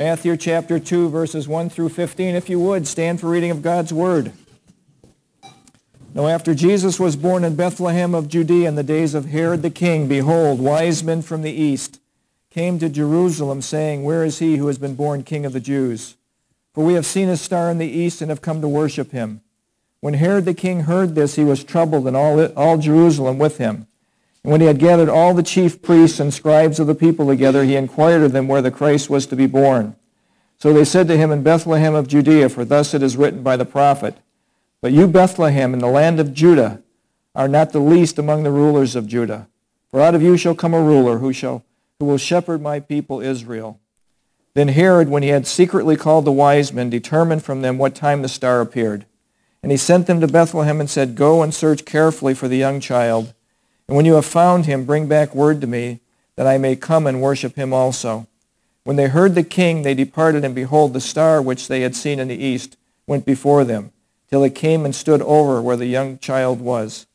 Matthew chapter 2, verses 1 through 15. If you would, stand for reading of God's word. Now after Jesus was born in Bethlehem of Judea in the days of Herod the king, behold, wise men from the east came to Jerusalem, saying, Where is he who has been born king of the Jews? For we have seen his star in the east and have come to worship him. When Herod the king heard this, he was troubled, and all, all Jerusalem with him. When he had gathered all the chief priests and scribes of the people together, he inquired of them where the Christ was to be born. So they said to him, In Bethlehem of Judea, for thus it is written by the prophet, But you, Bethlehem, in the land of Judah, are not the least among the rulers of Judah. For out of you shall come a ruler who, shall, who will shepherd my people Israel. Then Herod, when he had secretly called the wise men, determined from them what time the star appeared. And he sent them to Bethlehem and said, Go and search carefully for the young child. And when you have found him, bring back word to me, that I may come and worship him also. When they heard the king, they departed, and behold, the star which they had seen in the east went before them, till it came and stood over where the young child was.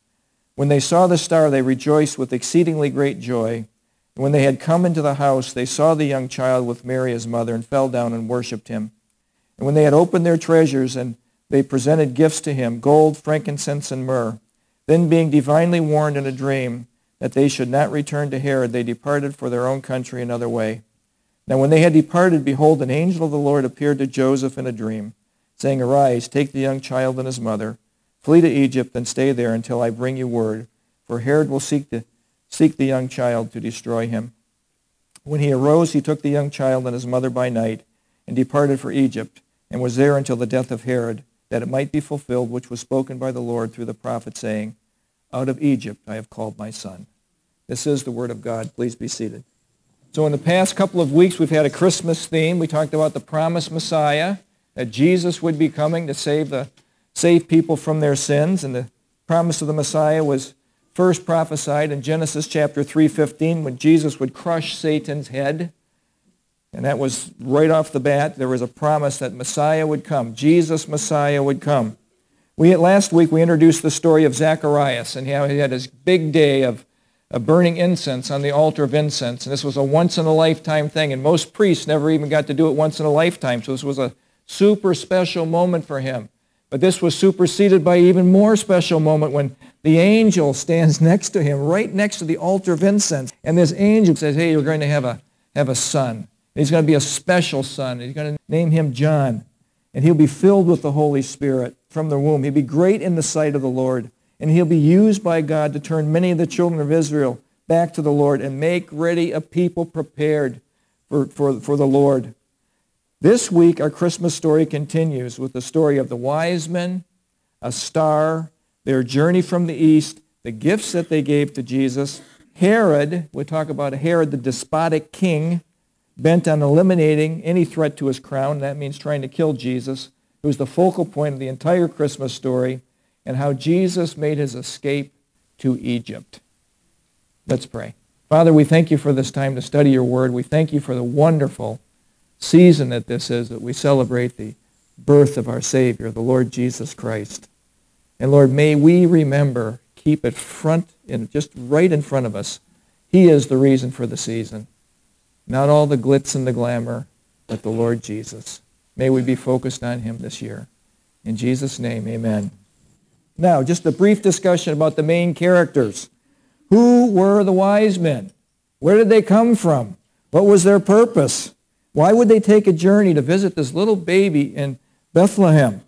When they saw the star, they rejoiced with exceedingly great joy. And when they had come into the house, they saw the young child with Mary his mother, and fell down and worshipped him. And when they had opened their treasures, and they presented gifts to him, gold, frankincense, and myrrh. Then being divinely warned in a dream that they should not return to Herod, they departed for their own country another way. Now when they had departed, behold, an angel of the Lord appeared to Joseph in a dream, saying, Arise, take the young child and his mother, flee to Egypt, and stay there until I bring you word, for Herod will seek, to, seek the young child to destroy him. When he arose, he took the young child and his mother by night, and departed for Egypt, and was there until the death of Herod that it might be fulfilled which was spoken by the Lord through the prophet, saying, Out of Egypt I have called my son. This is the word of God. Please be seated. So in the past couple of weeks, we've had a Christmas theme. We talked about the promised Messiah, that Jesus would be coming to save, the, save people from their sins. And the promise of the Messiah was first prophesied in Genesis chapter 3.15 when Jesus would crush Satan's head and that was right off the bat. There was a promise that Messiah would come. Jesus, Messiah, would come. We, last week, we introduced the story of Zacharias and how he had his big day of, of burning incense on the altar of incense. And this was a once-in-a-lifetime thing. And most priests never even got to do it once in a lifetime. So this was a super special moment for him. But this was superseded by an even more special moment when the angel stands next to him, right next to the altar of incense. And this angel says, hey, you're going to have a, have a son. He's going to be a special son. He's going to name him John. And he'll be filled with the Holy Spirit from the womb. He'll be great in the sight of the Lord. And he'll be used by God to turn many of the children of Israel back to the Lord and make ready a people prepared for, for, for the Lord. This week, our Christmas story continues with the story of the wise men, a star, their journey from the east, the gifts that they gave to Jesus. Herod, we talk about Herod, the despotic king, bent on eliminating any threat to his crown. That means trying to kill Jesus. who is the focal point of the entire Christmas story and how Jesus made his escape to Egypt. Let's pray. Father, we thank you for this time to study your word. We thank you for the wonderful season that this is, that we celebrate the birth of our Savior, the Lord Jesus Christ. And Lord, may we remember, keep it front and just right in front of us. He is the reason for the season. Not all the glitz and the glamour, but the Lord Jesus. May we be focused on him this year. In Jesus' name, amen. Now, just a brief discussion about the main characters. Who were the wise men? Where did they come from? What was their purpose? Why would they take a journey to visit this little baby in Bethlehem?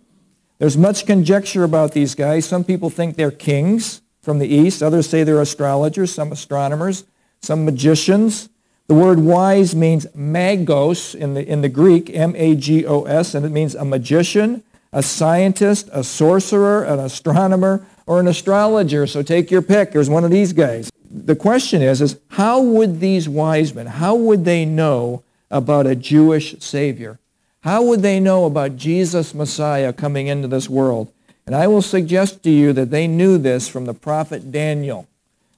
There's much conjecture about these guys. Some people think they're kings from the east. Others say they're astrologers, some astronomers, some magicians. The word wise means magos in the, in the Greek, M-A-G-O-S, and it means a magician, a scientist, a sorcerer, an astronomer, or an astrologer. So take your pick. There's one of these guys. The question is, is how would these wise men, how would they know about a Jewish Savior? How would they know about Jesus Messiah coming into this world? And I will suggest to you that they knew this from the prophet Daniel.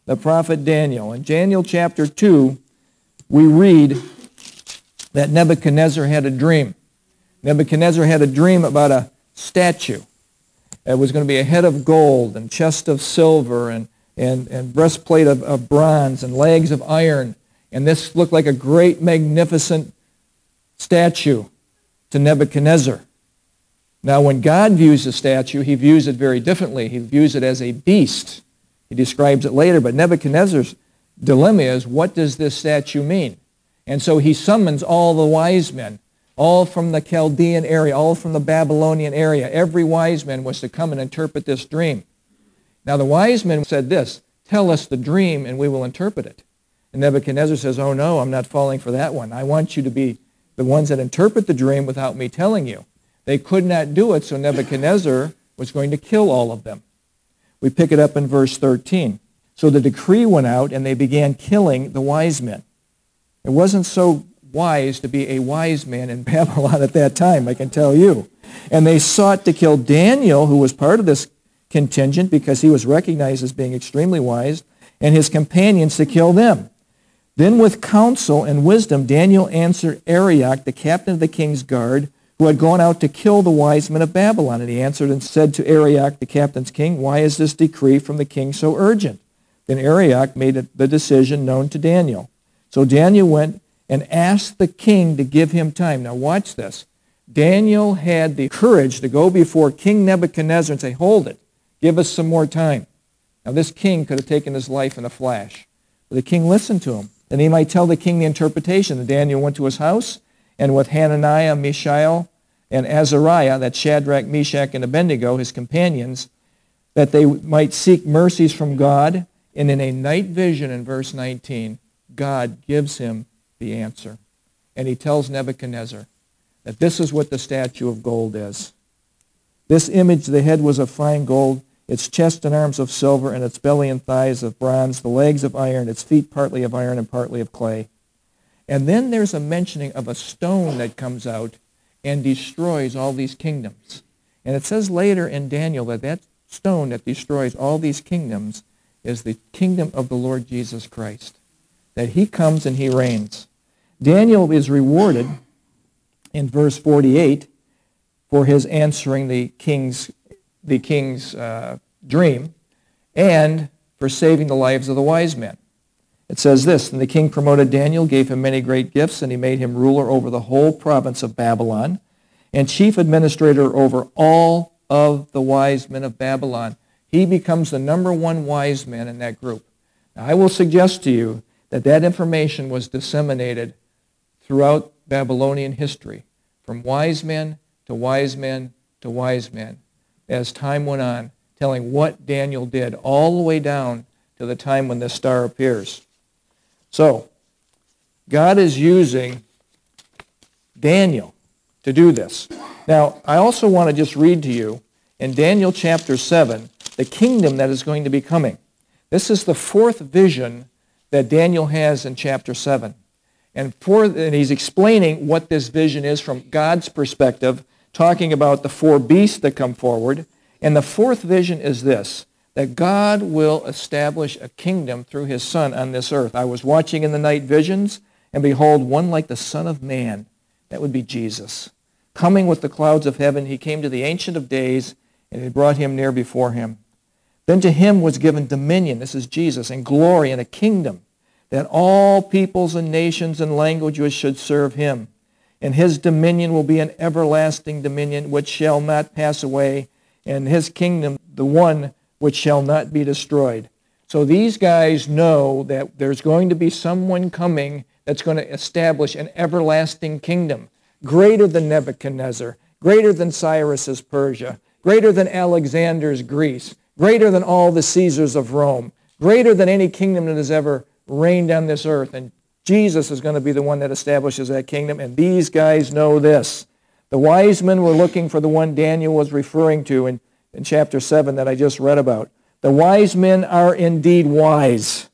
The prophet Daniel. In Daniel chapter 2, we read that Nebuchadnezzar had a dream. Nebuchadnezzar had a dream about a statue. that was going to be a head of gold and chest of silver and, and, and breastplate of, of bronze and legs of iron. And this looked like a great, magnificent statue to Nebuchadnezzar. Now, when God views a statue, he views it very differently. He views it as a beast. He describes it later, but Nebuchadnezzar's dilemma is, what does this statue mean? And so he summons all the wise men, all from the Chaldean area, all from the Babylonian area. Every wise man was to come and interpret this dream. Now the wise men said this, tell us the dream and we will interpret it. And Nebuchadnezzar says, oh no, I'm not falling for that one. I want you to be the ones that interpret the dream without me telling you. They could not do it, so Nebuchadnezzar was going to kill all of them. We pick it up in verse 13. So the decree went out, and they began killing the wise men. It wasn't so wise to be a wise man in Babylon at that time, I can tell you. And they sought to kill Daniel, who was part of this contingent because he was recognized as being extremely wise, and his companions to kill them. Then with counsel and wisdom, Daniel answered Arioch, the captain of the king's guard, who had gone out to kill the wise men of Babylon. And he answered and said to Arioch, the captain's king, Why is this decree from the king so urgent? Then Arioch made the decision known to Daniel. So Daniel went and asked the king to give him time. Now watch this. Daniel had the courage to go before King Nebuchadnezzar and say, Hold it. Give us some more time. Now this king could have taken his life in a flash. But the king listened to him. And he might tell the king the interpretation. And Daniel went to his house and with Hananiah, Mishael, and Azariah, that Shadrach, Meshach, and Abednego, his companions, that they might seek mercies from God. And in a night vision in verse 19, God gives him the answer. And he tells Nebuchadnezzar that this is what the statue of gold is. This image, the head was of fine gold, its chest and arms of silver, and its belly and thighs of bronze, the legs of iron, its feet partly of iron and partly of clay. And then there's a mentioning of a stone that comes out and destroys all these kingdoms. And it says later in Daniel that that stone that destroys all these kingdoms is the kingdom of the Lord Jesus Christ. That he comes and he reigns. Daniel is rewarded in verse 48 for his answering the king's, the king's uh, dream and for saving the lives of the wise men. It says this, And the king promoted Daniel, gave him many great gifts, and he made him ruler over the whole province of Babylon, and chief administrator over all of the wise men of Babylon. He becomes the number one wise man in that group. Now, I will suggest to you that that information was disseminated throughout Babylonian history, from wise men to wise men to wise men, as time went on, telling what Daniel did all the way down to the time when this star appears. So, God is using Daniel to do this. Now, I also want to just read to you in Daniel chapter 7 the kingdom that is going to be coming. This is the fourth vision that Daniel has in chapter 7. And, for, and he's explaining what this vision is from God's perspective, talking about the four beasts that come forward. And the fourth vision is this that God will establish a kingdom through his Son on this earth. I was watching in the night visions, and behold, one like the Son of Man. That would be Jesus. Coming with the clouds of heaven, he came to the Ancient of Days, and he brought him near before him. Then to him was given dominion, this is Jesus, and glory and a kingdom, that all peoples and nations and languages should serve him. And his dominion will be an everlasting dominion which shall not pass away, and his kingdom the one which shall not be destroyed. So these guys know that there's going to be someone coming that's going to establish an everlasting kingdom, greater than Nebuchadnezzar, greater than Cyrus's Persia, greater than Alexander's Greece, greater than all the Caesars of Rome, greater than any kingdom that has ever reigned on this earth. And Jesus is going to be the one that establishes that kingdom. And these guys know this. The wise men were looking for the one Daniel was referring to, and in chapter 7 that I just read about. The wise men are indeed wise.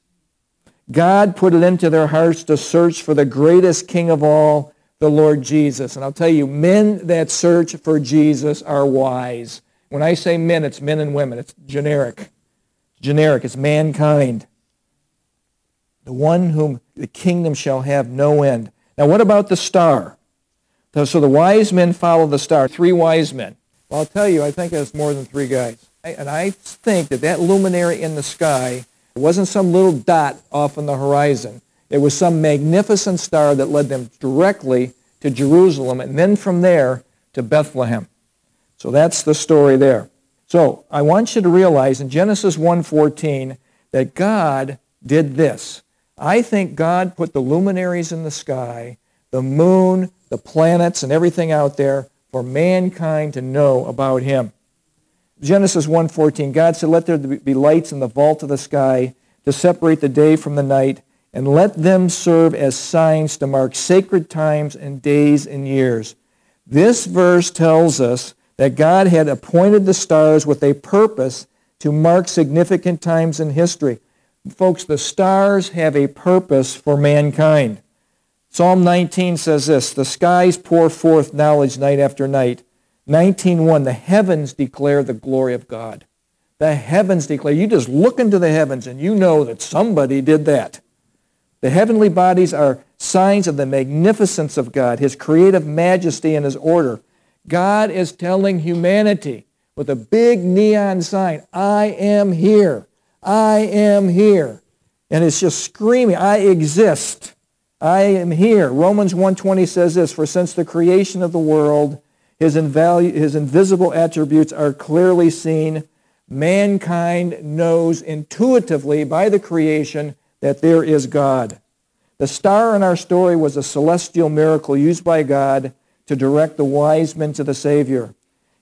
God put it into their hearts to search for the greatest king of all, the Lord Jesus. And I'll tell you, men that search for Jesus are wise. When I say men, it's men and women. It's generic. Generic. It's mankind. The one whom the kingdom shall have no end. Now, what about the star? So the wise men follow the star. Three wise men. Well, I'll tell you, I think it's more than three guys. And I think that that luminary in the sky wasn't some little dot off on the horizon. It was some magnificent star that led them directly to Jerusalem, and then from there to Bethlehem. So that's the story there. So I want you to realize in Genesis 1.14 that God did this. I think God put the luminaries in the sky, the moon, the planets, and everything out there for mankind to know about him. Genesis 1.14, God said, Let there be lights in the vault of the sky to separate the day from the night, and let them serve as signs to mark sacred times and days and years. This verse tells us that God had appointed the stars with a purpose to mark significant times in history. Folks, the stars have a purpose for mankind. Psalm 19 says this, the skies pour forth knowledge night after night. 19.1, the heavens declare the glory of God. The heavens declare. You just look into the heavens and you know that somebody did that. The heavenly bodies are signs of the magnificence of God, his creative majesty and his order. God is telling humanity with a big neon sign, I am here. I am here. And it's just screaming, I exist. I am here. Romans 1.20 says this, For since the creation of the world, his, invalu- his invisible attributes are clearly seen, mankind knows intuitively by the creation that there is God. The star in our story was a celestial miracle used by God to direct the wise men to the Savior.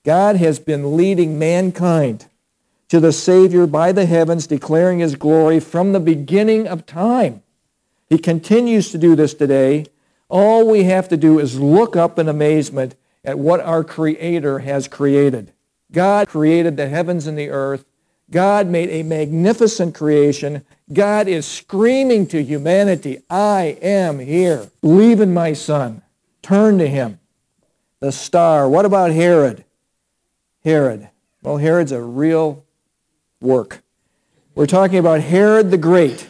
God has been leading mankind to the Savior by the heavens, declaring his glory from the beginning of time. He continues to do this today. All we have to do is look up in amazement at what our Creator has created. God created the heavens and the earth. God made a magnificent creation. God is screaming to humanity, I am here. Believe in my Son. Turn to him. The star. What about Herod? Herod. Well, Herod's a real work. We're talking about Herod the Great.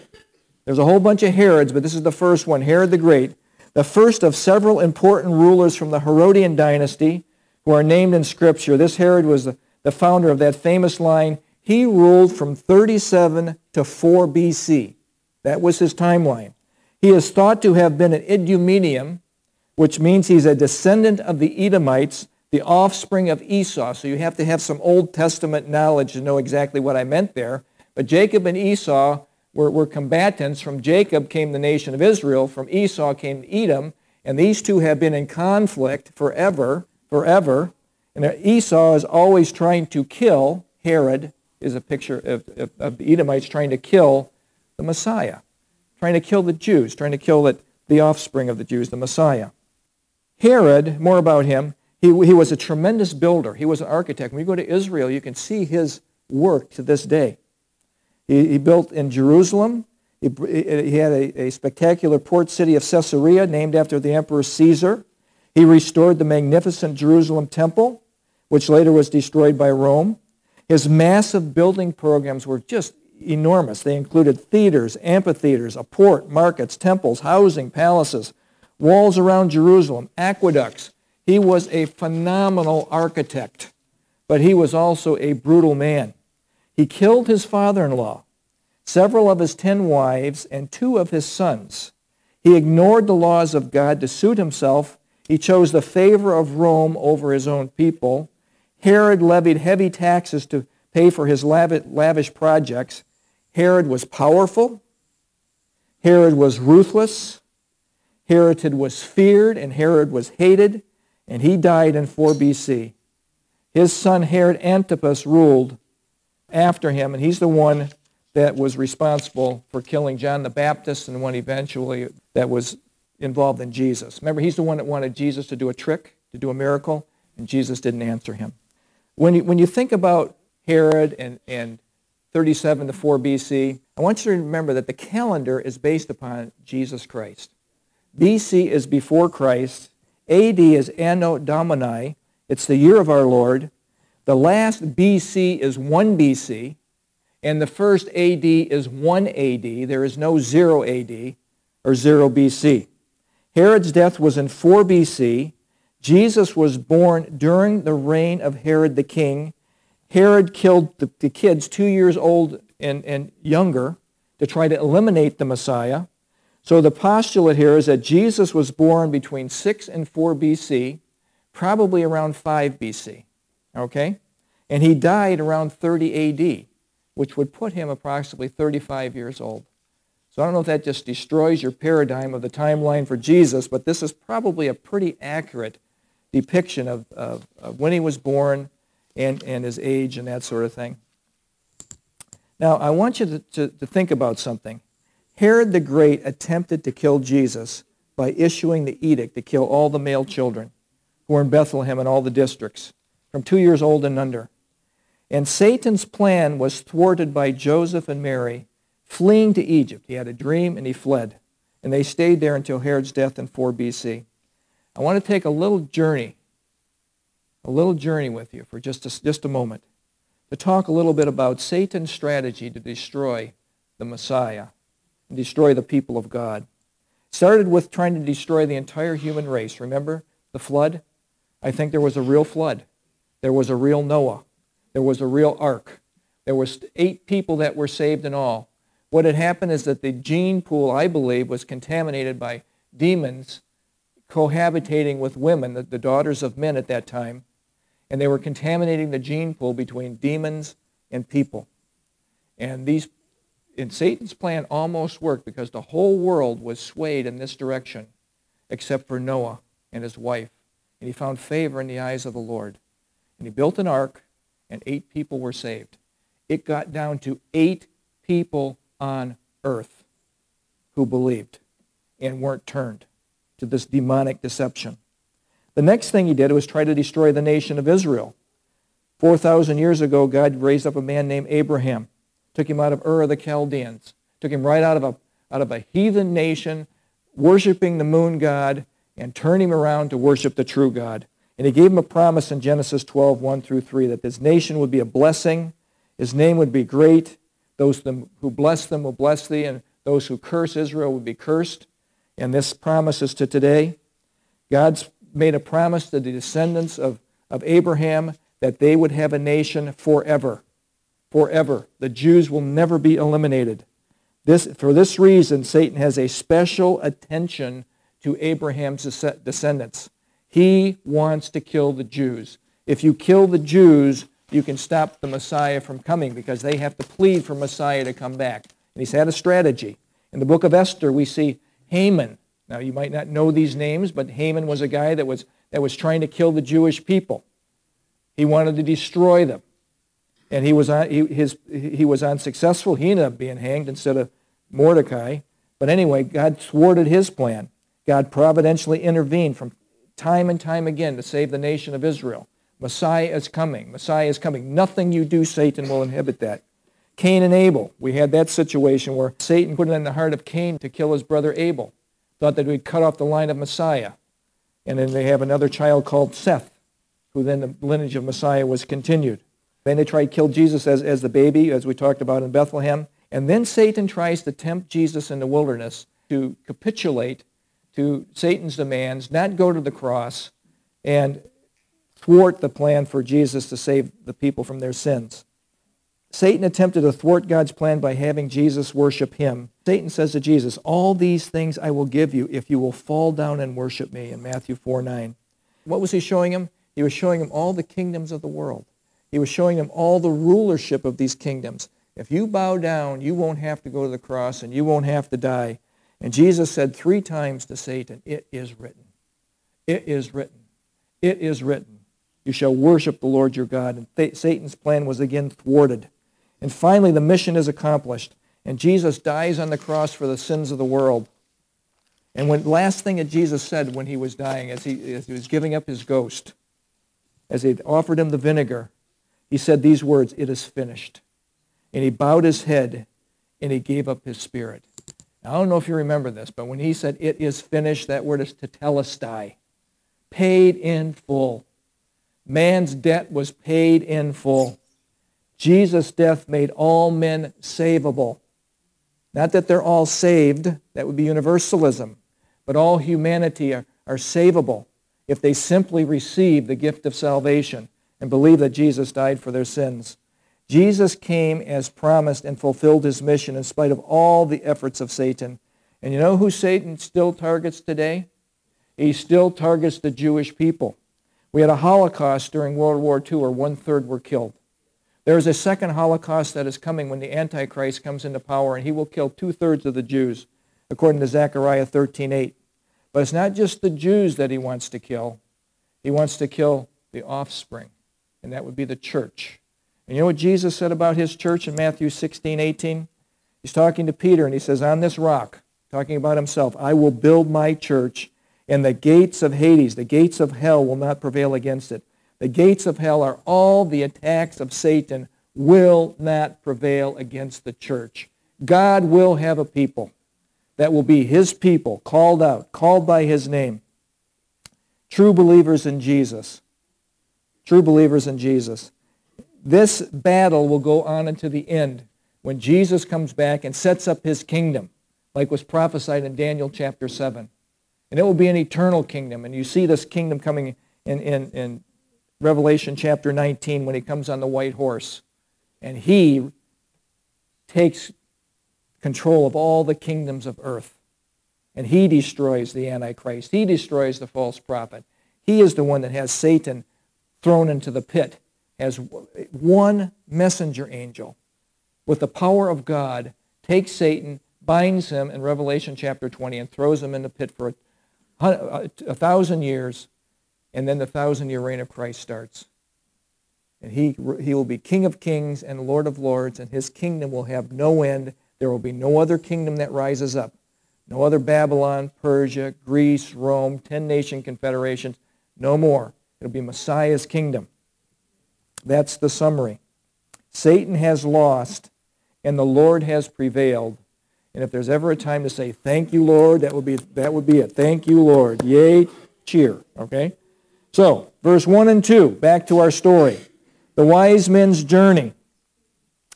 There's a whole bunch of Herods, but this is the first one, Herod the Great, the first of several important rulers from the Herodian dynasty who are named in Scripture. This Herod was the, founder of that famous line, he ruled from 37 to 4 BC. That was his timeline. He is thought to have been an Idumean, which means he's a descendant of the Edomites, the offspring of Esau. So you have to have some Old Testament knowledge to know exactly what I meant there. But Jacob and Esau were, were combatants. From Jacob came the nation of Israel. From Esau came Edom. And these two have been in conflict forever, forever. And Esau is always trying to kill. Herod is a picture of, of, of the Edomites trying to kill the Messiah, trying to kill the Jews, trying to kill the, the offspring of the Jews, the Messiah. Herod, more about him, he, he was a tremendous builder. He was an architect. When you go to Israel, you can see his work to this day. He, he built in Jerusalem. He, he had a, a spectacular port city of Caesarea named after the Emperor Caesar. He restored the magnificent Jerusalem temple, which later was destroyed by Rome. His massive building programs were just enormous. They included theaters, amphitheaters, a port, markets, temples, housing, palaces, walls around Jerusalem, aqueducts. He was a phenomenal architect, but he was also a brutal man. He killed his father-in-law, several of his ten wives, and two of his sons. He ignored the laws of God to suit himself. He chose the favor of Rome over his own people. Herod levied heavy taxes to pay for his lavish projects. Herod was powerful. Herod was ruthless. Herod was feared and Herod was hated, and he died in 4 BC. His son Herod Antipas ruled after him, and he's the one that was responsible for killing John the Baptist and one eventually that was involved in Jesus. Remember, he's the one that wanted Jesus to do a trick, to do a miracle, and Jesus didn't answer him. When you, when you think about Herod and, and 37 to 4 BC, I want you to remember that the calendar is based upon Jesus Christ. BC is before Christ. AD is Anno Domini. It's the year of our Lord. The last BC is 1 BC, and the first AD is 1 AD. There is no 0 AD or 0 BC. Herod's death was in 4 BC. Jesus was born during the reign of Herod the king. Herod killed the, the kids two years old and, and younger to try to eliminate the Messiah. So the postulate here is that Jesus was born between 6 and 4 BC, probably around 5 BC. Okay? And he died around 30 AD, which would put him approximately 35 years old. So I don't know if that just destroys your paradigm of the timeline for Jesus, but this is probably a pretty accurate depiction of, of, of when he was born and, and his age and that sort of thing. Now, I want you to, to, to think about something. Herod the Great attempted to kill Jesus by issuing the edict to kill all the male children who were in Bethlehem and all the districts, from two years old and under. And Satan's plan was thwarted by Joseph and Mary fleeing to Egypt. He had a dream and he fled. And they stayed there until Herod's death in 4 BC. I want to take a little journey, a little journey with you for just a, just a moment, to talk a little bit about Satan's strategy to destroy the Messiah destroy the people of God. Started with trying to destroy the entire human race. Remember the flood? I think there was a real flood. There was a real Noah. There was a real ark. There was eight people that were saved in all. What had happened is that the gene pool, I believe, was contaminated by demons cohabitating with women, the, the daughters of men at that time, and they were contaminating the gene pool between demons and people. And these, in Satan's plan, almost worked because the whole world was swayed in this direction, except for Noah and his wife. And he found favor in the eyes of the Lord. And he built an ark, and eight people were saved. It got down to eight people on earth who believed and weren't turned to this demonic deception. The next thing he did was try to destroy the nation of Israel. 4,000 years ago, God raised up a man named Abraham, took him out of Ur of the Chaldeans, took him right out of a, out of a heathen nation, worshiping the moon god, and turned him around to worship the true God. And he gave him a promise in Genesis 12, 1 through 3, that this nation would be a blessing, his name would be great, those who bless them will bless thee, and those who curse Israel will be cursed. And this promises to today. God's made a promise to the descendants of, of Abraham that they would have a nation forever. Forever. The Jews will never be eliminated. This, for this reason, Satan has a special attention to Abraham's descendants. He wants to kill the Jews. If you kill the Jews, you can stop the Messiah from coming because they have to plead for Messiah to come back. And he's had a strategy. In the book of Esther, we see Haman. Now, you might not know these names, but Haman was a guy that was, that was trying to kill the Jewish people. He wanted to destroy them. And he was, he, his, he was unsuccessful. He ended up being hanged instead of Mordecai. But anyway, God thwarted his plan. God providentially intervened from time and time again to save the nation of Israel. Messiah is coming. Messiah is coming. Nothing you do, Satan will inhibit that. Cain and Abel. We had that situation where Satan put it in the heart of Cain to kill his brother Abel. Thought that we'd cut off the line of Messiah. And then they have another child called Seth, who then the lineage of Messiah was continued. Then they tried to kill Jesus as, as the baby, as we talked about in Bethlehem. And then Satan tries to tempt Jesus in the wilderness to capitulate to Satan's demands, not go to the cross, and thwart the plan for Jesus to save the people from their sins. Satan attempted to thwart God's plan by having Jesus worship him. Satan says to Jesus, All these things I will give you if you will fall down and worship me in Matthew 4 9. What was he showing him? He was showing him all the kingdoms of the world. He was showing them all the rulership of these kingdoms. If you bow down, you won't have to go to the cross and you won't have to die. And Jesus said three times to Satan, It is written. It is written. It is written. You shall worship the Lord your God. And th- Satan's plan was again thwarted. And finally, the mission is accomplished. And Jesus dies on the cross for the sins of the world. And when last thing that Jesus said when he was dying, as he, as he was giving up his ghost, as they offered him the vinegar, he said these words, It is finished. And he bowed his head and he gave up his spirit. Now, I don't know if you remember this, but when he said, It is finished, that word is tetelestai, paid in full. Man's debt was paid in full. Jesus' death made all men savable. Not that they're all saved, that would be universalism, but all humanity are, are savable if they simply receive the gift of salvation and believe that Jesus died for their sins. Jesus came as promised and fulfilled his mission in spite of all the efforts of Satan. And you know who Satan still targets today? He still targets the Jewish people. We had a Holocaust during World War II where one-third were killed. There is a second Holocaust that is coming when the Antichrist comes into power, and he will kill two-thirds of the Jews, according to Zechariah 13:8. But it's not just the Jews that he wants to kill. He wants to kill the offspring, and that would be the church. And you know what Jesus said about his church in Matthew 16:18? He's talking to Peter, and he says, On this rock, talking about himself, I will build my church, and the gates of Hades, the gates of hell, will not prevail against it. The gates of hell are all the attacks of Satan will not prevail against the church. God will have a people that will be his people, called out, called by his name. True believers in Jesus. True believers in Jesus. This battle will go on until the end when Jesus comes back and sets up his kingdom, like was prophesied in Daniel chapter 7. And it will be an eternal kingdom. And you see this kingdom coming in, in, in Revelation chapter 19 when he comes on the white horse. And he takes control of all the kingdoms of earth. And he destroys the Antichrist. He destroys the false prophet. He is the one that has Satan thrown into the pit as one messenger angel with the power of God takes Satan, binds him in Revelation chapter 20, and throws him in the pit for a, a thousand years, and then the thousand year reign of Christ starts. And he, he will be King of kings and Lord of lords, and his kingdom will have no end. There will be no other kingdom that rises up. No other Babylon, Persia, Greece, Rome, ten nation confederations. No more. It'll be Messiah's kingdom. That's the summary. Satan has lost, and the Lord has prevailed. And if there's ever a time to say, thank you, Lord, that would be, that would be it. Thank you, Lord. Yay, cheer. Okay? So, verse 1 and 2, back to our story. The wise men's journey.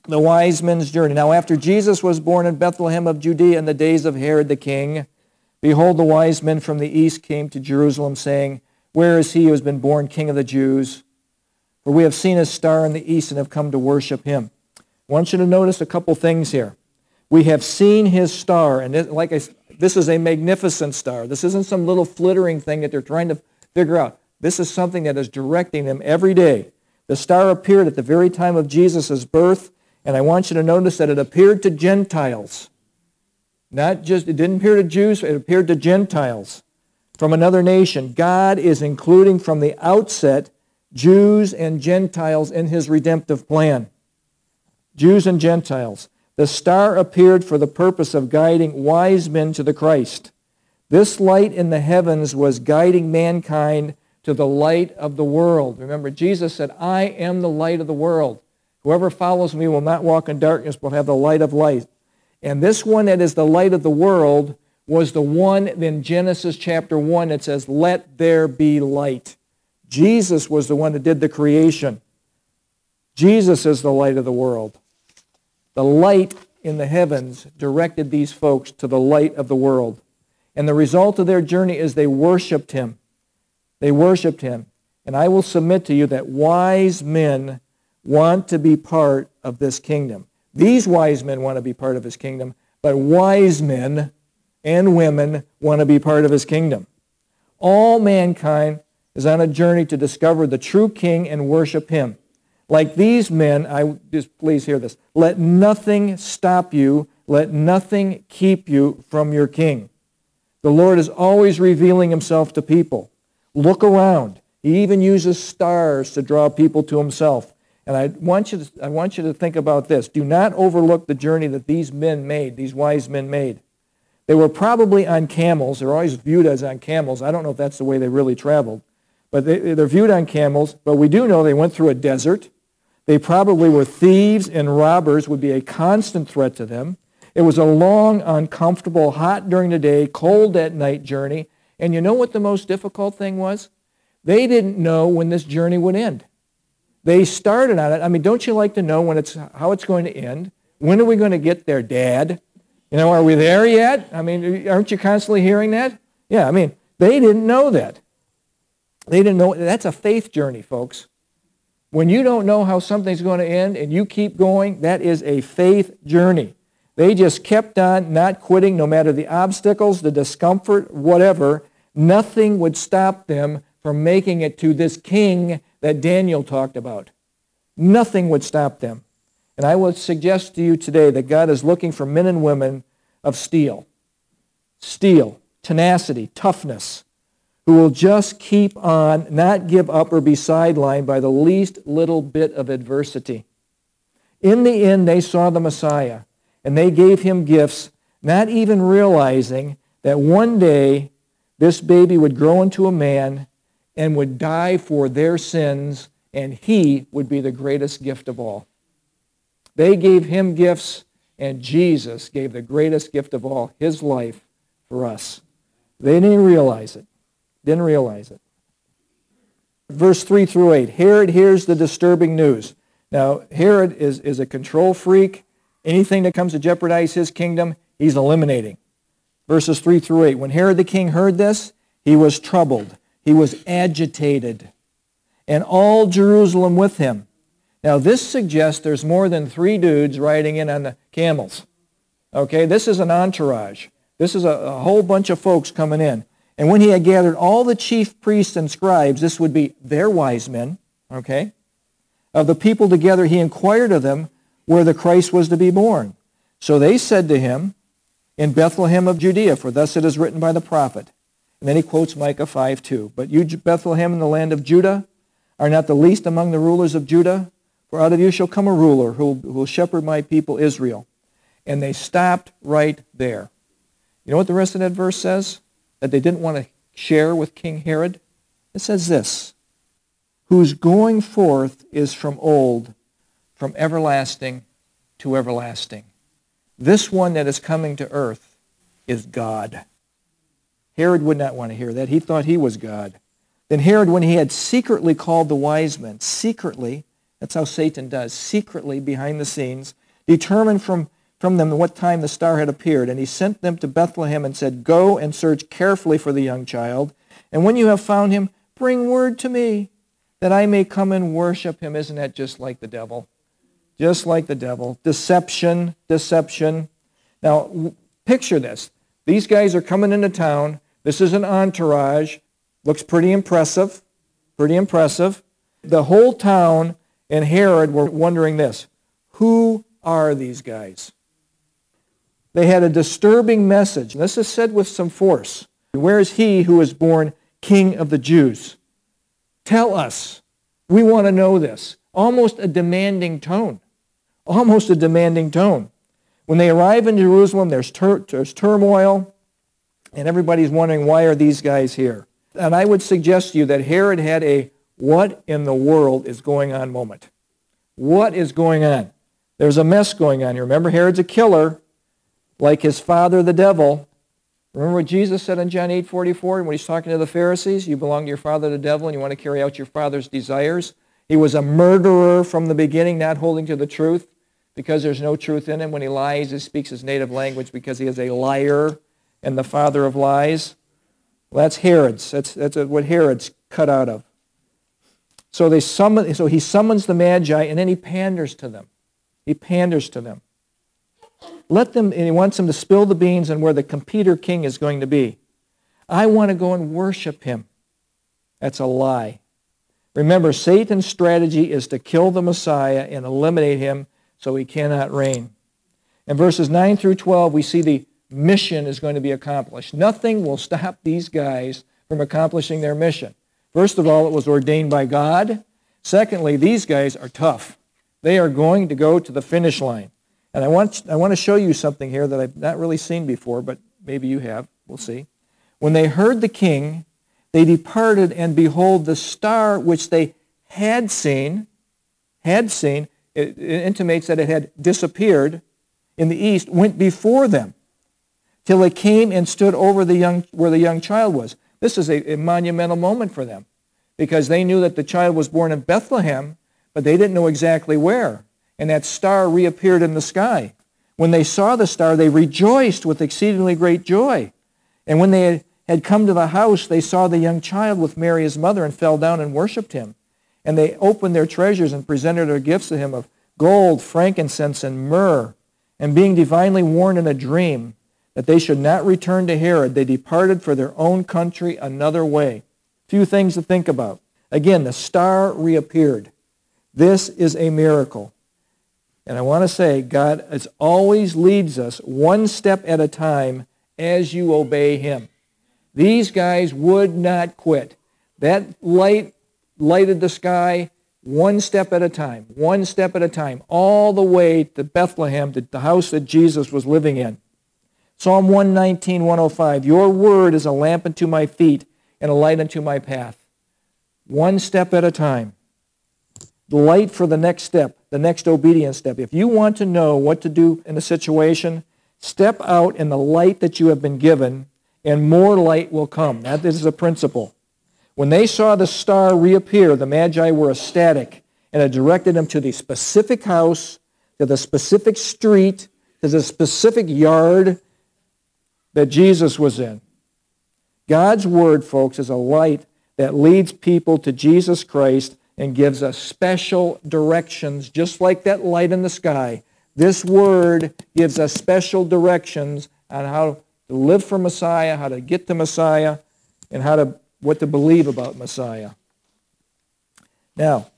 The wise men's journey. Now, after Jesus was born in Bethlehem of Judea in the days of Herod the king, behold, the wise men from the east came to Jerusalem, saying, Where is he who has been born king of the Jews? For we have seen his star in the east and have come to worship him. I want you to notice a couple things here. We have seen his star, and it, like I, this is a magnificent star. This isn't some little flittering thing that they're trying to figure out. This is something that is directing them every day. The star appeared at the very time of Jesus' birth, and I want you to notice that it appeared to Gentiles. Not just, it didn't appear to Jews, it appeared to Gentiles from another nation. God is including from the outset Jews and Gentiles in his redemptive plan. Jews and Gentiles. The star appeared for the purpose of guiding wise men to the Christ. This light in the heavens was guiding mankind to the light of the world. Remember, Jesus said, I am the light of the world. Whoever follows me will not walk in darkness, but have the light of life. And this one that is the light of the world was the one in Genesis chapter 1 that says, Let there be light. Jesus was the one that did the creation. Jesus is the light of the world. The light in the heavens directed these folks to the light of the world. And the result of their journey is they worshiped him. They worshiped him. And I will submit to you that wise men want to be part of this kingdom. These wise men want to be part of his kingdom, but wise men and women want to be part of his kingdom. All mankind is on a journey to discover the true king and worship him. Like these men, I just please hear this. Let nothing stop you. Let nothing keep you from your king. The Lord is always revealing himself to people. Look around. He even uses stars to draw people to himself. And I want you to, I want you to think about this. Do not overlook the journey that these men made, these wise men made. They were probably on camels. They're always viewed as on camels. I don't know if that's the way they really traveled. But they, they're viewed on camels. But we do know they went through a desert. They probably were thieves and robbers would be a constant threat to them. It was a long, uncomfortable, hot during the day, cold at night journey. And you know what the most difficult thing was? They didn't know when this journey would end. They started on it. I mean, don't you like to know when it's how it's going to end? When are we going to get there, Dad? You know, are we there yet? I mean, aren't you constantly hearing that? Yeah, I mean, they didn't know that. They didn't know. That's a faith journey, folks. When you don't know how something's going to end and you keep going, that is a faith journey. They just kept on not quitting no matter the obstacles, the discomfort, whatever. Nothing would stop them from making it to this king that Daniel talked about. Nothing would stop them. And I would suggest to you today that God is looking for men and women of steel. Steel, tenacity, toughness, who will just keep on, not give up or be sidelined by the least little bit of adversity. In the end, they saw the Messiah, and they gave him gifts, not even realizing that one day this baby would grow into a man and would die for their sins, and he would be the greatest gift of all. They gave him gifts, and Jesus gave the greatest gift of all, his life for us. They didn't realize it. Didn't realize it. Verse 3 through 8. Herod hears the disturbing news. Now, Herod is, is a control freak. Anything that comes to jeopardize his kingdom, he's eliminating. Verses 3 through 8. When Herod the king heard this, he was troubled. He was agitated. And all Jerusalem with him. Now, this suggests there's more than three dudes riding in on the camels. Okay, this is an entourage. This is a, a, whole bunch of folks coming in. And when he had gathered all the chief priests and scribes, this would be their wise men, okay, of the people together, he inquired of them where the Christ was to be born. So they said to him, in Bethlehem of Judea, for thus it is written by the prophet. And then he quotes Micah 5, 2. But you, Bethlehem, in the land of Judah, are not the least among the rulers of Judah, for out of you shall come a ruler who will, shepherd my people Israel. And they stopped right there. You know what the rest of that verse says? That they didn't want to share with King Herod? It says this, whose going forth is from old, from everlasting to everlasting. This one that is coming to earth is God. Herod would not want to hear that. He thought he was God. Then Herod, when he had secretly called the wise men, secretly, that's how Satan does, secretly behind the scenes, determined from, from them what time the star had appeared. And he sent them to Bethlehem and said, Go and search carefully for the young child. And when you have found him, bring word to me that I may come and worship him. Isn't that just like the devil? Just like the devil. Deception, deception. Now, picture this. These guys are coming into town. This is an entourage. Looks pretty impressive. Pretty impressive. The whole town and Herod were wondering this who are these guys? They had a disturbing message. This is said with some force. Where is he who is born king of the Jews? Tell us. We want to know this. Almost a demanding tone. Almost a demanding tone. When they arrive in Jerusalem, there's, tur- there's turmoil, and everybody's wondering, why are these guys here? And I would suggest to you that Herod had a what in the world is going on moment. What is going on? There's a mess going on here. Remember, Herod's a killer, like his father, the devil. Remember what Jesus said in John 8, 44, when he's talking to the Pharisees? You belong to your father, the devil, and you want to carry out your father's desires. He was a murderer from the beginning, not holding to the truth because there's no truth in him. When he lies, he speaks his native language because he is a liar and the father of lies. Well, that's Herod's. That's, that's what Herod's cut out of. So, they summon, so he summons the Magi and then he panders to them. He panders to them. Let them, and he wants them to spill the beans on where the competer king is going to be. I want to go and worship him. That's a lie. Remember, Satan's strategy is to kill the Messiah and eliminate him so he cannot reign. In verses 9 through 12, we see the mission is going to be accomplished. Nothing will stop these guys from accomplishing their mission. First of all, it was ordained by God. Secondly, these guys are tough. They are going to go to the finish line. And I want, I want to show you something here that I've not really seen before, but maybe you have. We'll see. When they heard the king, they departed, and behold, the star which they had seen, had seen, it, it intimates that it had disappeared in the east, went before them till it came and stood over the young, where the young child was. This is a, a monumental moment for them because they knew that the child was born in Bethlehem, but they didn't know exactly where. And that star reappeared in the sky. When they saw the star, they rejoiced with exceedingly great joy. And when they had come to the house, they saw the young child with Mary his mother and fell down and worshipped him. And they opened their treasures and presented their gifts to him of gold, frankincense, and myrrh. And being divinely warned in a dream that they should not return to Herod, they departed for their own country another way. Few things to think about. Again, the star reappeared. This is a miracle. And I want to say, God as always leads us one step at a time as you obey him. These guys would not quit. That light lighted the sky one step at a time, one step at a time, all the way to Bethlehem, to the house that Jesus was living in. Psalm 119, 105, Your word is a lamp unto my feet and a light unto my path. One step at a time. The light for the next step, the next obedience step. If you want to know what to do in a situation, step out in the light that you have been given, and more light will come. That is a principle. When they saw the star reappear, the Magi were ecstatic, and it directed them to the specific house, to the specific street, to the specific yard that Jesus was in. God's word, folks, is a light that leads people to Jesus Christ and gives us special directions, just like that light in the sky. This word gives us special directions on how to live for Messiah, how to get to Messiah, and how to what to believe about Messiah. Now,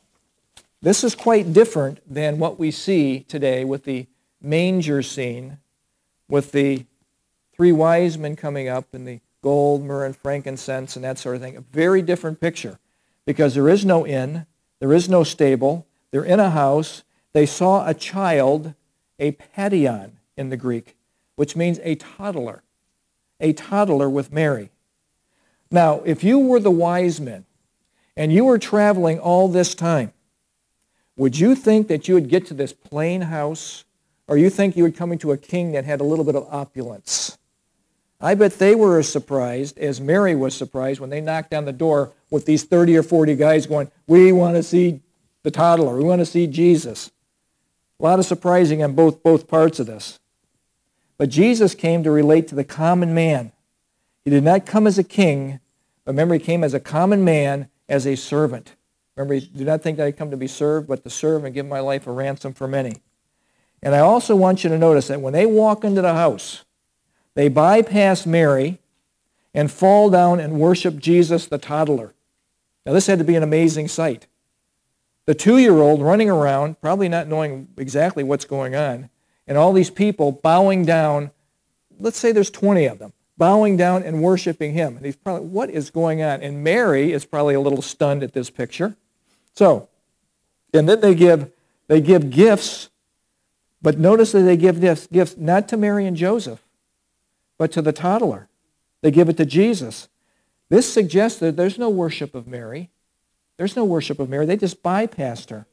this is quite different than what we see today with the manger scene, with the three wise men coming up and the gold, myrrh, and frankincense and that sort of thing. A very different picture because there is no inn, there is no stable, they're in a house. They saw a child, a paidion in the Greek, which means a toddler, a toddler with Mary. Now, if you were the wise men and you were traveling all this time, would you think that you would get to this plain house or you think you would come into a king that had a little bit of opulence? I bet they were as surprised as Mary was surprised when they knocked on the door with these 30 or 40 guys going, we want to see the toddler. We want to see Jesus. A lot of surprising on both, both parts of this. But Jesus came to relate to the common man he did not come as a king, but remember, he came as a common man, as a servant. Remember, do not think that I come to be served, but to serve and give my life a ransom for many. And I also want you to notice that when they walk into the house, they bypass Mary and fall down and worship Jesus the toddler. Now, this had to be an amazing sight. The two-year-old running around, probably not knowing exactly what's going on, and all these people bowing down. Let's say there's 20 of them bowing down and worshiping him. And he's probably, what is going on? And Mary is probably a little stunned at this picture. So, and then they give, they give gifts, but notice that they give gifts, gifts not to Mary and Joseph, but to the toddler. They give it to Jesus. This suggests that there's no worship of Mary. There's no worship of Mary. They just bypassed her.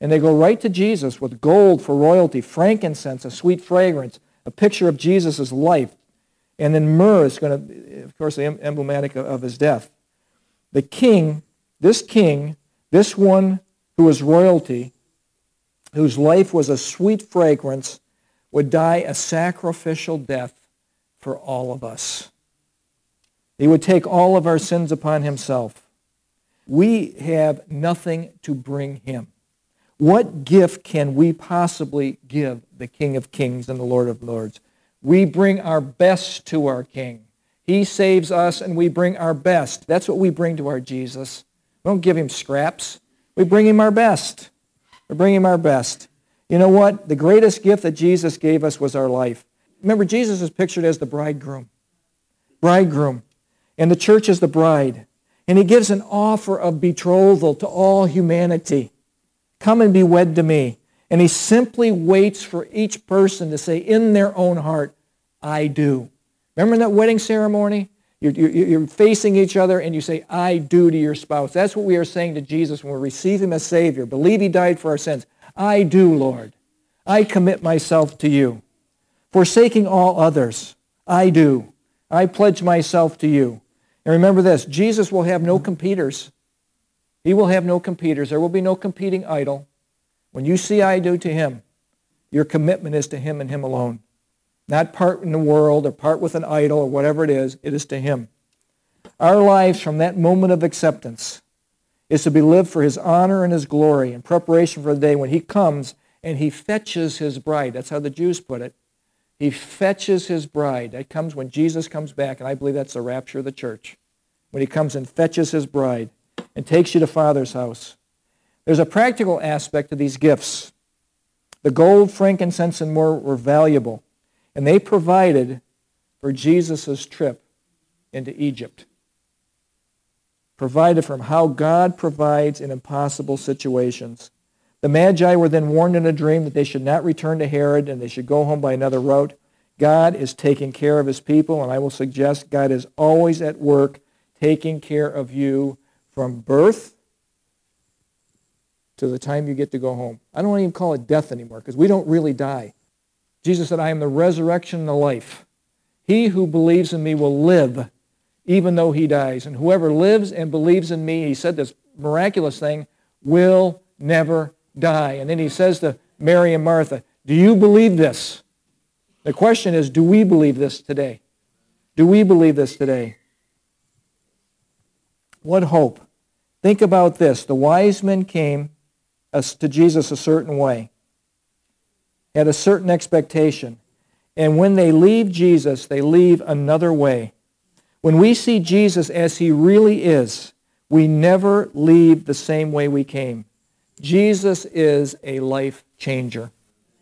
And they go right to Jesus with gold for royalty, frankincense, a sweet fragrance, a picture of Jesus' life, and then myrrh is going to, of course, emblematic of his death. The king, this king, this one who was royalty, whose life was a sweet fragrance, would die a sacrificial death for all of us. He would take all of our sins upon himself. We have nothing to bring him. What gift can we possibly give the King of Kings and the Lord of Lords? We bring our best to our King. He saves us and we bring our best. That's what we bring to our Jesus. We don't give him scraps. We bring him our best. We bring him our best. You know what? The greatest gift that Jesus gave us was our life. Remember, Jesus is pictured as the bridegroom. Bridegroom. And the church is the bride. And he gives an offer of betrothal to all humanity. Come and be wed to me. And he simply waits for each person to say in their own heart, I do. Remember that wedding ceremony? You're, you're, you're, facing each other and you say, I do to your spouse. That's what we are saying to Jesus when we receive him as Savior. Believe he died for our sins. I do, Lord. I commit myself to you. Forsaking all others, I do. I pledge myself to you. And remember this, Jesus will have no competitors. He will have no competitors. There will be no competing idol. When you see I do to him, your commitment is to him and him alone. Not part in the world or part with an idol or whatever it is. It is to him. Our lives from that moment of acceptance is to be lived for his honor and his glory in preparation for the day when he comes and he fetches his bride. That's how the Jews put it. He fetches his bride. That comes when Jesus comes back, and I believe that's the rapture of the church. When he comes and fetches his bride and takes you to Father's house. There's a practical aspect to these gifts. The gold, frankincense, and myrrh were valuable, and they provided for Jesus' trip into Egypt. Provided from how God provides in impossible situations. The Magi were then warned in a dream that they should not return to Herod and they should go home by another route. God is taking care of his people, and I will suggest God is always at work taking care of you from birth to the time you get to go home. I don't even call it death anymore because we don't really die. Jesus said, I am the resurrection and the life. He who believes in me will live even though he dies. And whoever lives and believes in me, he said this miraculous thing, will never die. And then he says to Mary and Martha, do you believe this? The question is, do we believe this today? Do we believe this today? What hope? Think about this. The wise men came to Jesus a certain way, had a certain expectation. And when they leave Jesus, they leave another way. When we see Jesus as he really is, we never leave the same way we came. Jesus is a life changer.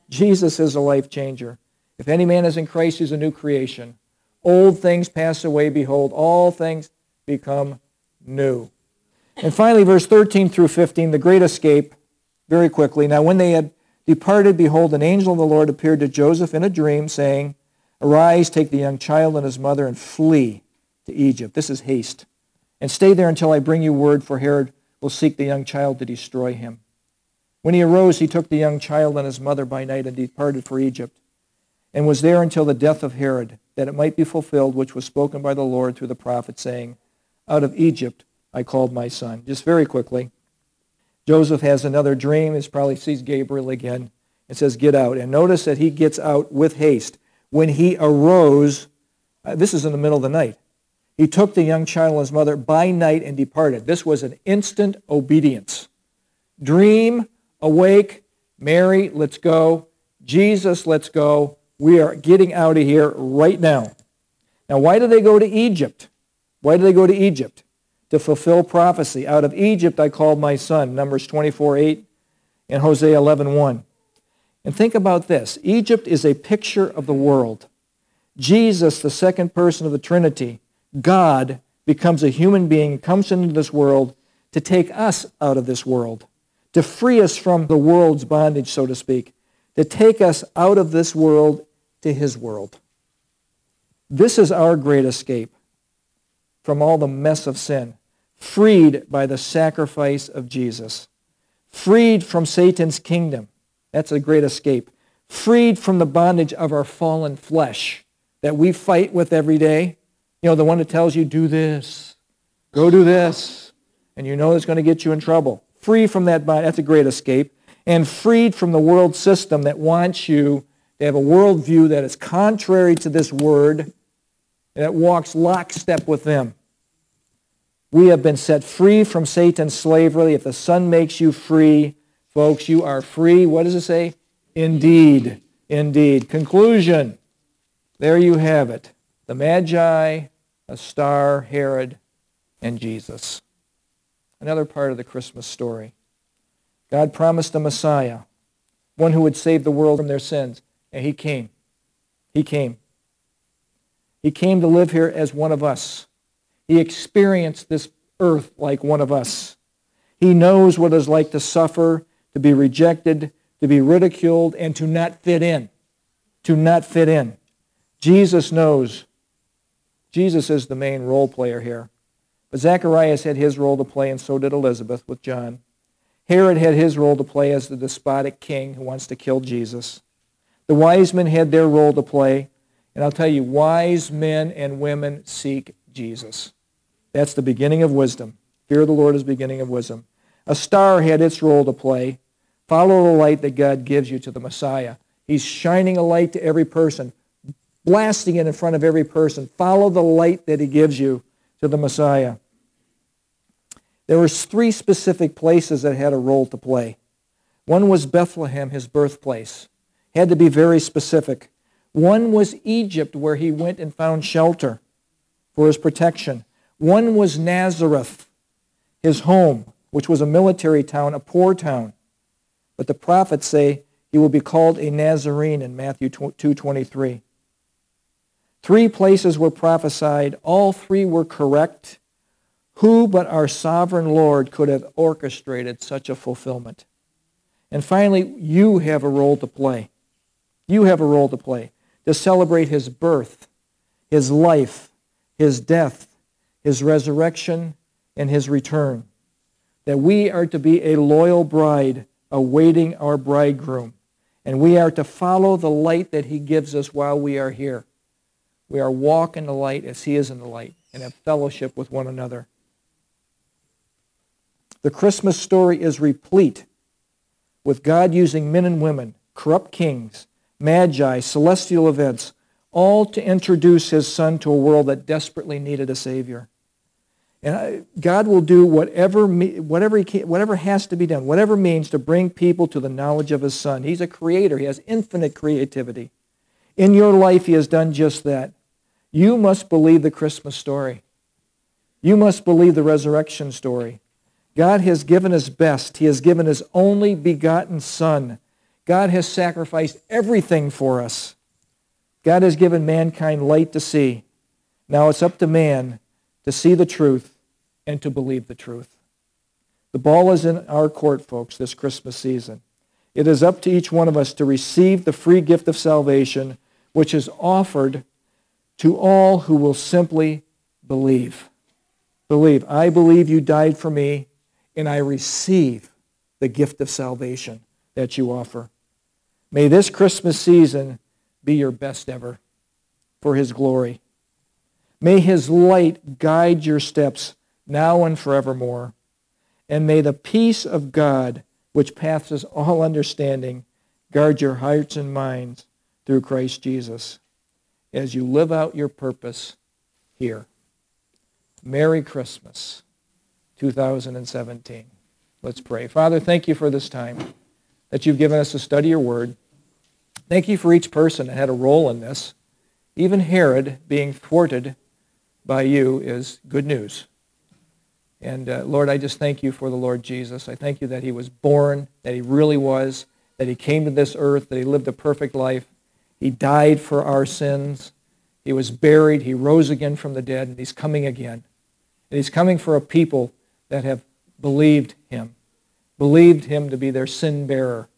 Jesus is a life changer. If any man is in Christ, he's a new creation. Old things pass away. Behold, all things become new. And finally, verse 13 through 15, the great escape, very quickly. Now, when they had departed, behold, an angel of the Lord appeared to Joseph in a dream, saying, Arise, take the young child and his mother, and flee to Egypt. This is haste. And stay there until I bring you word, for Herod will seek the young child to destroy him. When he arose, he took the young child and his mother by night and departed for Egypt, and was there until the death of Herod, that it might be fulfilled which was spoken by the Lord through the prophet, saying, Out of Egypt I called my son. Just very quickly, Joseph has another dream. He probably sees Gabriel again and says, Get out. And notice that he gets out with haste. When he arose, uh, this is in the middle of the night. He took the young child and his mother by night and departed. This was an instant obedience. Dream, awake, Mary, let's go. Jesus, let's go. We are getting out of here right now. Now, why do they go to Egypt? Why do they go to Egypt? To fulfill prophecy. Out of Egypt I called my son, Numbers 24, 8, and Hosea 11, 1. And think about this. Egypt is a picture of the world. Jesus, the second person of the Trinity, God, becomes a human being, comes into this world to take us out of this world to free us from the world's bondage, so to speak, to take us out of this world to his world. This is our great escape from all the mess of sin, freed by the sacrifice of Jesus, freed from Satan's kingdom. That's a great escape. Freed from the bondage of our fallen flesh that we fight with every day. You know, the one that tells you, do this, go do this, and you know it's going to get you in trouble free from that body. That's a great escape. And freed from the world system that wants you to have a worldview that is contrary to this word that walks lockstep with them. We have been set free from Satan's slavery. If the Son makes you free, folks, you are free. What does it say? Indeed. Indeed. Conclusion. There you have it. The Magi, a star, Herod, and Jesus another part of the Christmas story. God promised a Messiah, one who would save the world from their sins, and he came. He came. He came to live here as one of us. He experienced this earth like one of us. He knows what it's like to suffer, to be rejected, to be ridiculed, and to not fit in. To not fit in. Jesus knows. Jesus is the main role player here. But Zacharias had his role to play, and so did Elizabeth with John. Herod had his role to play as the despotic king who wants to kill Jesus. The wise men had their role to play. And I'll tell you, wise men and women seek Jesus. That's the beginning of wisdom. Fear of the Lord is the beginning of wisdom. A star had its role to play. Follow the light that God gives you to the Messiah. He's shining a light to every person, blasting it in front of every person. Follow the light that he gives you to the Messiah. There were three specific places that had a role to play. One was Bethlehem, his birthplace. Had to be very specific. One was Egypt, where he went and found shelter for his protection. One was Nazareth, his home, which was a military town, a poor town. But the prophets say he will be called a Nazarene in Matthew 2.23. Three places were prophesied. All three were correct. Who but our sovereign Lord could have orchestrated such a fulfillment? And finally, you have a role to play. You have a role to play to celebrate his birth, his life, his death, his resurrection, and his return. That we are to be a loyal bride awaiting our bridegroom. And we are to follow the light that he gives us while we are here. We are walk in the light as he is in the light and have fellowship with one another. The Christmas story is replete with God using men and women, corrupt kings, magi, celestial events, all to introduce his son to a world that desperately needed a Savior. And God will do whatever, whatever, he can, whatever has to be done, whatever means to bring people to the knowledge of his Son. He's a creator. He has infinite creativity. In your life, he has done just that. You must believe the Christmas story. You must believe the resurrection story. God has given his best. He has given his only begotten Son. God has sacrificed everything for us. God has given mankind light to see. Now it's up to man to see the truth and to believe the truth. The ball is in our court, folks, this Christmas season. It is up to each one of us to receive the free gift of salvation, which is offered to all who will simply believe. Believe. I believe you died for me, and I receive the gift of salvation that you offer. May this Christmas season be your best ever for his glory. May his light guide your steps now and forevermore. And may the peace of God, which passes all understanding, guard your hearts and minds through Christ Jesus as you live out your purpose here. Merry Christmas 2017. Let's pray. Father, thank you for this time that you've given us to study your word. Thank you for each person that had a role in this. Even Herod being thwarted by you is good news. And uh, Lord, I just thank you for the Lord Jesus. I thank you that he was born, that he really was, that he came to this earth, that he lived a perfect life. He died for our sins. He was buried. He rose again from the dead, and he's coming again. And he's coming for a people that have believed him, believed him to be their sin bearer.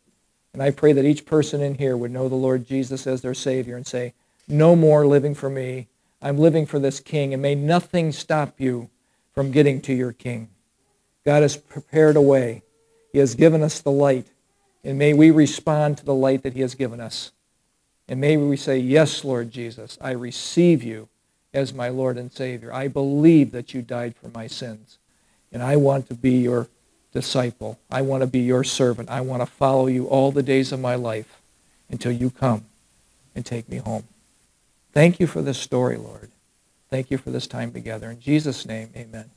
And I pray that each person in here would know the Lord Jesus as their Savior and say, no more living for me. I'm living for this King, and may nothing stop you from getting to your King. God has prepared a way. He has given us the light, and may we respond to the light that he has given us. And may we say, yes, Lord Jesus, I receive you as my Lord and Savior. I believe that you died for my sins, and I want to be your disciple. I want to be your servant. I want to follow you all the days of my life until you come and take me home. Thank you for this story, Lord. Thank you for this time together. In Jesus' name, amen.